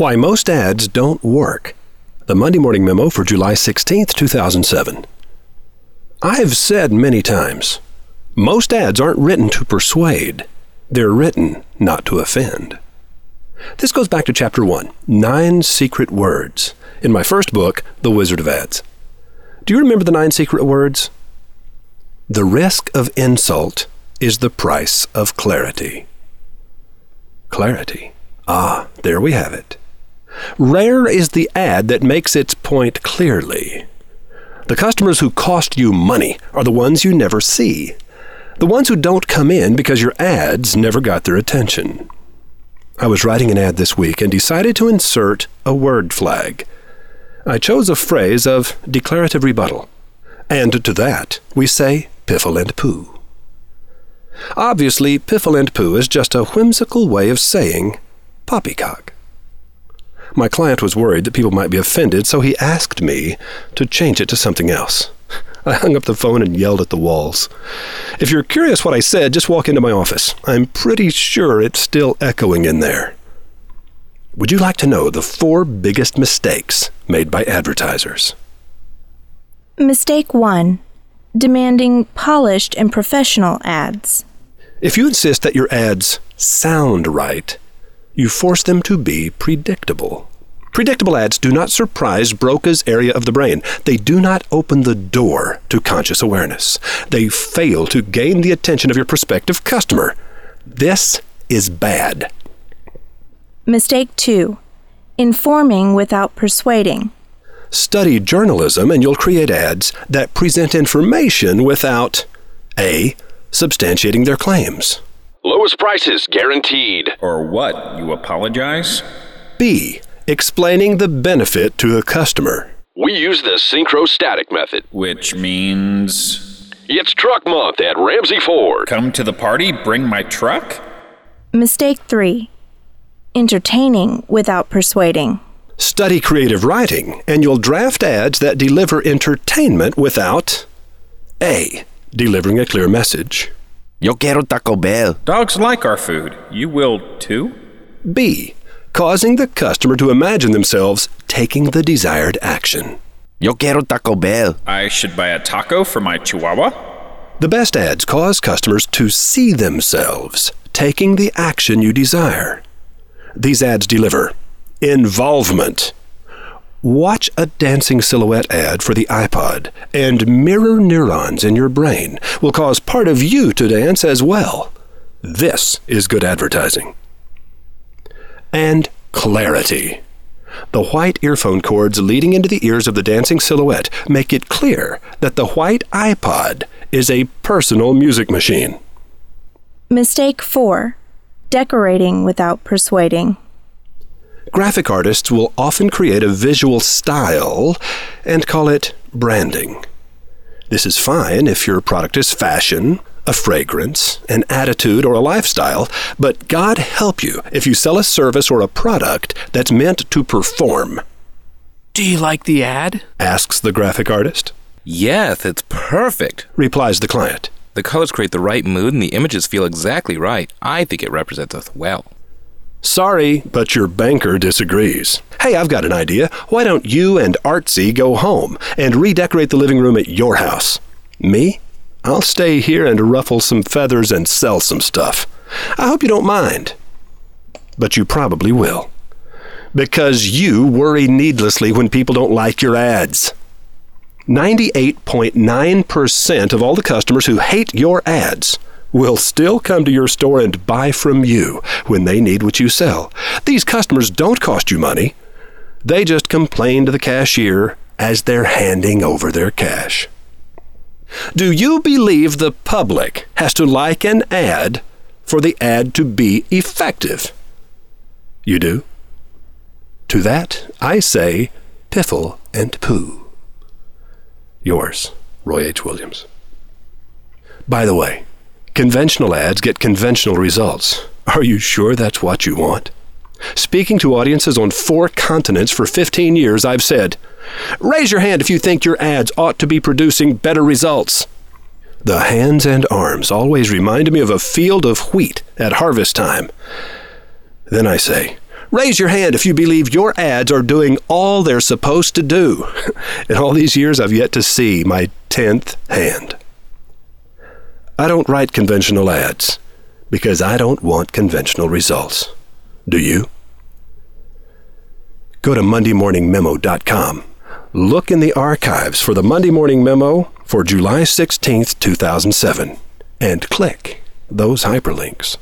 Why most ads don't work. The Monday Morning Memo for July 16, 2007. I've said many times most ads aren't written to persuade, they're written not to offend. This goes back to chapter 1 Nine Secret Words in my first book, The Wizard of Ads. Do you remember the nine secret words? The risk of insult is the price of clarity. Clarity. Ah, there we have it. Rare is the ad that makes its point clearly. The customers who cost you money are the ones you never see. The ones who don't come in because your ads never got their attention. I was writing an ad this week and decided to insert a word flag. I chose a phrase of declarative rebuttal. And to that, we say piffle and poo. Obviously, piffle and poo is just a whimsical way of saying poppycock. My client was worried that people might be offended, so he asked me to change it to something else. I hung up the phone and yelled at the walls. If you're curious what I said, just walk into my office. I'm pretty sure it's still echoing in there. Would you like to know the four biggest mistakes made by advertisers? Mistake 1 Demanding polished and professional ads. If you insist that your ads sound right, you force them to be predictable. Predictable ads do not surprise Broca's area of the brain. They do not open the door to conscious awareness. They fail to gain the attention of your prospective customer. This is bad. Mistake 2 Informing without persuading. Study journalism and you'll create ads that present information without A. substantiating their claims, Lowest prices guaranteed. Or what? You apologize? B. explaining the benefit to a customer, We use the synchrostatic method. Which means. It's truck month at Ramsey Ford. Come to the party, bring my truck? Mistake 3 Entertaining without persuading. Study creative writing, and you'll draft ads that deliver entertainment without A. Delivering a clear message, Yo quiero Taco Bell. Dogs like our food. You will too? B. Causing the customer to imagine themselves taking the desired action. Yo quiero Taco Bell. I should buy a taco for my chihuahua? The best ads cause customers to see themselves taking the action you desire. These ads deliver involvement. Watch a dancing silhouette ad for the iPod, and mirror neurons in your brain will cause part of you to dance as well. This is good advertising. And clarity. The white earphone cords leading into the ears of the dancing silhouette make it clear that the white iPod is a personal music machine. Mistake 4 Decorating without persuading. Graphic artists will often create a visual style and call it branding. This is fine if your product is fashion, a fragrance, an attitude, or a lifestyle, but God help you if you sell a service or a product that's meant to perform, Do you like the ad? asks the graphic artist. Yes, it's perfect. Replies the client. The colors create the right mood and the images feel exactly right. I think it represents us well. Sorry, but your banker disagrees. Hey, I've got an idea. Why don't you and Artsy go home and redecorate the living room at your house? Me? I'll stay here and ruffle some feathers and sell some stuff. I hope you don't mind. But you probably will. Because you worry needlessly when people don't like your ads. 98.9% of all the customers who hate your ads will still come to your store and buy from you when they need what you sell. These customers don't cost you money. They just complain to the cashier as they're handing over their cash. Do you believe the public has to like an ad for the ad to be effective? You do? To that, I say piffle and poo. Yours, Roy H. Williams. By the way, conventional ads get conventional results. Are you sure that's what you want? Speaking to audiences on four continents for 15 years, I've said, Raise your hand if you think your ads ought to be producing better results. The hands and arms always remind me of a field of wheat at harvest time. Then I say, Raise your hand if you believe your ads are doing all they're supposed to do. In all these years, I've yet to see my tenth hand. I don't write conventional ads because I don't want conventional results. Do you? Go to MondayMorningMemo.com. Look in the archives for the Monday Morning Memo for July 16, 2007, and click those hyperlinks.